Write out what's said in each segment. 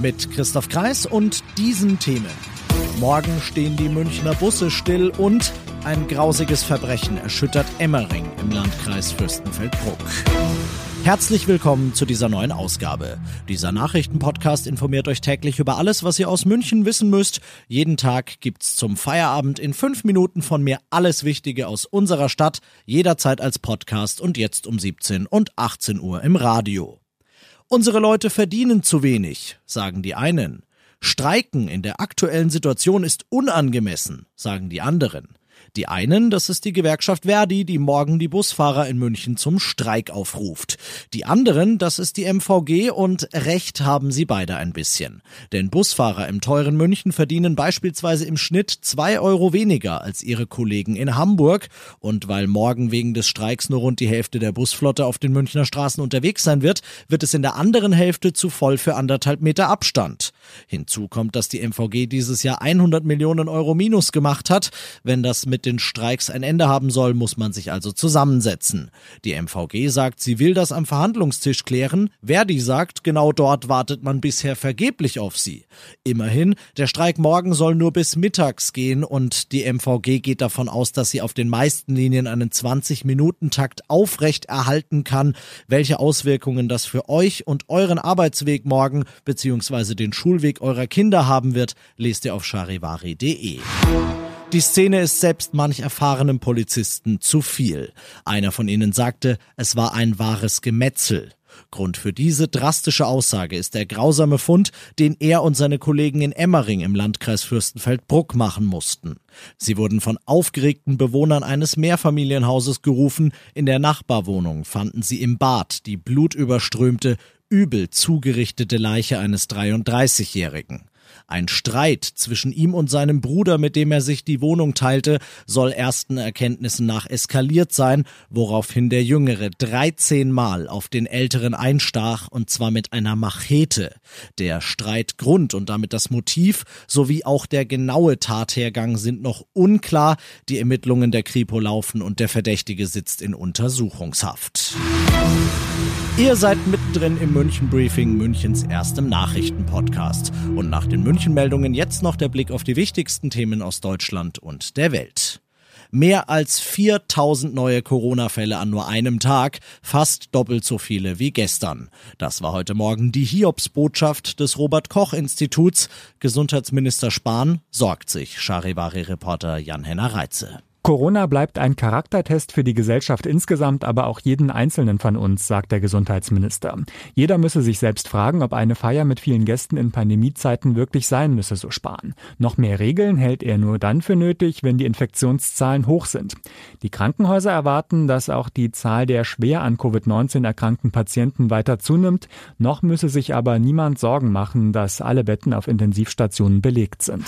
Mit Christoph Kreis und diesen Themen. Morgen stehen die Münchner Busse still und ein grausiges Verbrechen erschüttert Emmering im Landkreis Fürstenfeldbruck. Herzlich willkommen zu dieser neuen Ausgabe. Dieser Nachrichtenpodcast informiert euch täglich über alles, was ihr aus München wissen müsst. Jeden Tag gibt's zum Feierabend in fünf Minuten von mir alles Wichtige aus unserer Stadt, jederzeit als Podcast und jetzt um 17 und 18 Uhr im Radio. Unsere Leute verdienen zu wenig, sagen die einen. Streiken in der aktuellen Situation ist unangemessen, sagen die anderen. Die einen, das ist die Gewerkschaft Verdi, die morgen die Busfahrer in München zum Streik aufruft. Die anderen, das ist die MVG und Recht haben sie beide ein bisschen. Denn Busfahrer im teuren München verdienen beispielsweise im Schnitt zwei Euro weniger als ihre Kollegen in Hamburg. Und weil morgen wegen des Streiks nur rund die Hälfte der Busflotte auf den Münchner Straßen unterwegs sein wird, wird es in der anderen Hälfte zu voll für anderthalb Meter Abstand. Hinzu kommt, dass die MVG dieses Jahr 100 Millionen Euro Minus gemacht hat. Wenn das mit den Streiks ein Ende haben soll, muss man sich also zusammensetzen. Die MVG sagt, sie will das am Verhandlungstisch klären. Verdi sagt, genau dort wartet man bisher vergeblich auf sie. Immerhin, der Streik morgen soll nur bis mittags gehen und die MVG geht davon aus, dass sie auf den meisten Linien einen 20-Minuten-Takt aufrecht erhalten kann. Welche Auswirkungen das für euch und euren Arbeitsweg morgen bzw. den Schulweg eurer Kinder haben wird, lest ihr auf charivari.de. Die Szene ist selbst manch erfahrenem Polizisten zu viel. Einer von ihnen sagte, es war ein wahres Gemetzel. Grund für diese drastische Aussage ist der grausame Fund, den er und seine Kollegen in Emmering im Landkreis Fürstenfeldbruck machen mussten. Sie wurden von aufgeregten Bewohnern eines Mehrfamilienhauses gerufen. In der Nachbarwohnung fanden sie im Bad die blutüberströmte, übel zugerichtete Leiche eines 33-Jährigen. Ein Streit zwischen ihm und seinem Bruder, mit dem er sich die Wohnung teilte, soll ersten Erkenntnissen nach eskaliert sein, woraufhin der Jüngere 13 Mal auf den Älteren einstach und zwar mit einer Machete. Der Streitgrund und damit das Motiv sowie auch der genaue Tathergang sind noch unklar. Die Ermittlungen der Kripo laufen und der Verdächtige sitzt in Untersuchungshaft. Ihr seid mittendrin im München Briefing, Münchens erstem Nachrichtenpodcast. Und nach den München-Meldungen jetzt noch der Blick auf die wichtigsten Themen aus Deutschland und der Welt. Mehr als 4000 neue Corona-Fälle an nur einem Tag, fast doppelt so viele wie gestern. Das war heute Morgen die Hiobs-Botschaft des Robert-Koch-Instituts. Gesundheitsminister Spahn sorgt sich, Charivari-Reporter Jan-Henner Reitze. Corona bleibt ein Charaktertest für die Gesellschaft insgesamt, aber auch jeden Einzelnen von uns, sagt der Gesundheitsminister. Jeder müsse sich selbst fragen, ob eine Feier mit vielen Gästen in Pandemiezeiten wirklich sein müsse, so sparen. Noch mehr Regeln hält er nur dann für nötig, wenn die Infektionszahlen hoch sind. Die Krankenhäuser erwarten, dass auch die Zahl der schwer an Covid-19 erkrankten Patienten weiter zunimmt. Noch müsse sich aber niemand Sorgen machen, dass alle Betten auf Intensivstationen belegt sind.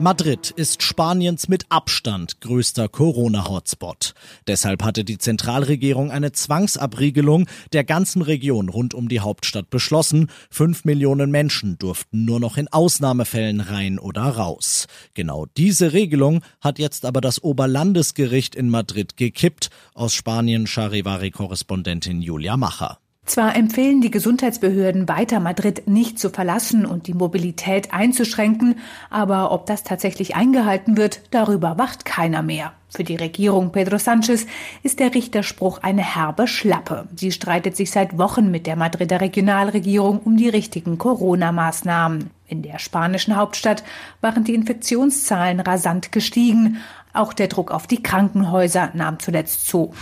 Madrid ist Spaniens mit Abstand größter Corona-Hotspot. Deshalb hatte die Zentralregierung eine Zwangsabriegelung der ganzen Region rund um die Hauptstadt beschlossen. Fünf Millionen Menschen durften nur noch in Ausnahmefällen rein oder raus. Genau diese Regelung hat jetzt aber das Oberlandesgericht in Madrid gekippt. Aus Spanien Charivari-Korrespondentin Julia Macher. Zwar empfehlen die Gesundheitsbehörden weiter Madrid nicht zu verlassen und die Mobilität einzuschränken, aber ob das tatsächlich eingehalten wird, darüber wacht keiner mehr. Für die Regierung Pedro Sanchez ist der Richterspruch eine herbe Schlappe. Sie streitet sich seit Wochen mit der Madrider Regionalregierung um die richtigen Corona-Maßnahmen. In der spanischen Hauptstadt waren die Infektionszahlen rasant gestiegen. Auch der Druck auf die Krankenhäuser nahm zuletzt zu.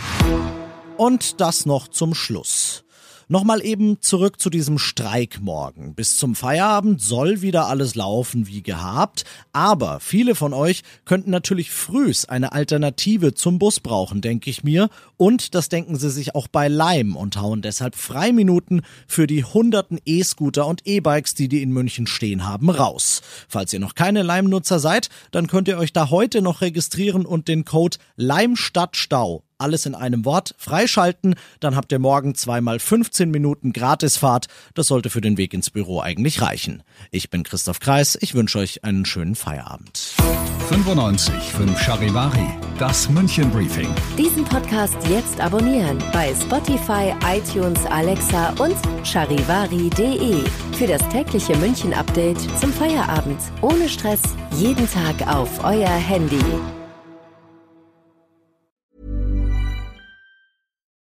Und das noch zum Schluss. Nochmal eben zurück zu diesem Streik morgen. Bis zum Feierabend soll wieder alles laufen wie gehabt, aber viele von euch könnten natürlich frühs eine Alternative zum Bus brauchen, denke ich mir, und das denken sie sich auch bei Leim und hauen deshalb Freiminuten für die hunderten E-Scooter und E-Bikes, die die in München stehen haben, raus. Falls ihr noch keine Leim-Nutzer seid, dann könnt ihr euch da heute noch registrieren und den Code Leimstadtstau alles in einem Wort, freischalten, dann habt ihr morgen zweimal 15 Minuten Gratisfahrt. Das sollte für den Weg ins Büro eigentlich reichen. Ich bin Christoph Kreis, ich wünsche euch einen schönen Feierabend. 95 5 Charivari, das München Briefing. Diesen Podcast jetzt abonnieren bei Spotify, iTunes, Alexa und charivari.de. Für das tägliche München Update zum Feierabend. Ohne Stress, jeden Tag auf euer Handy.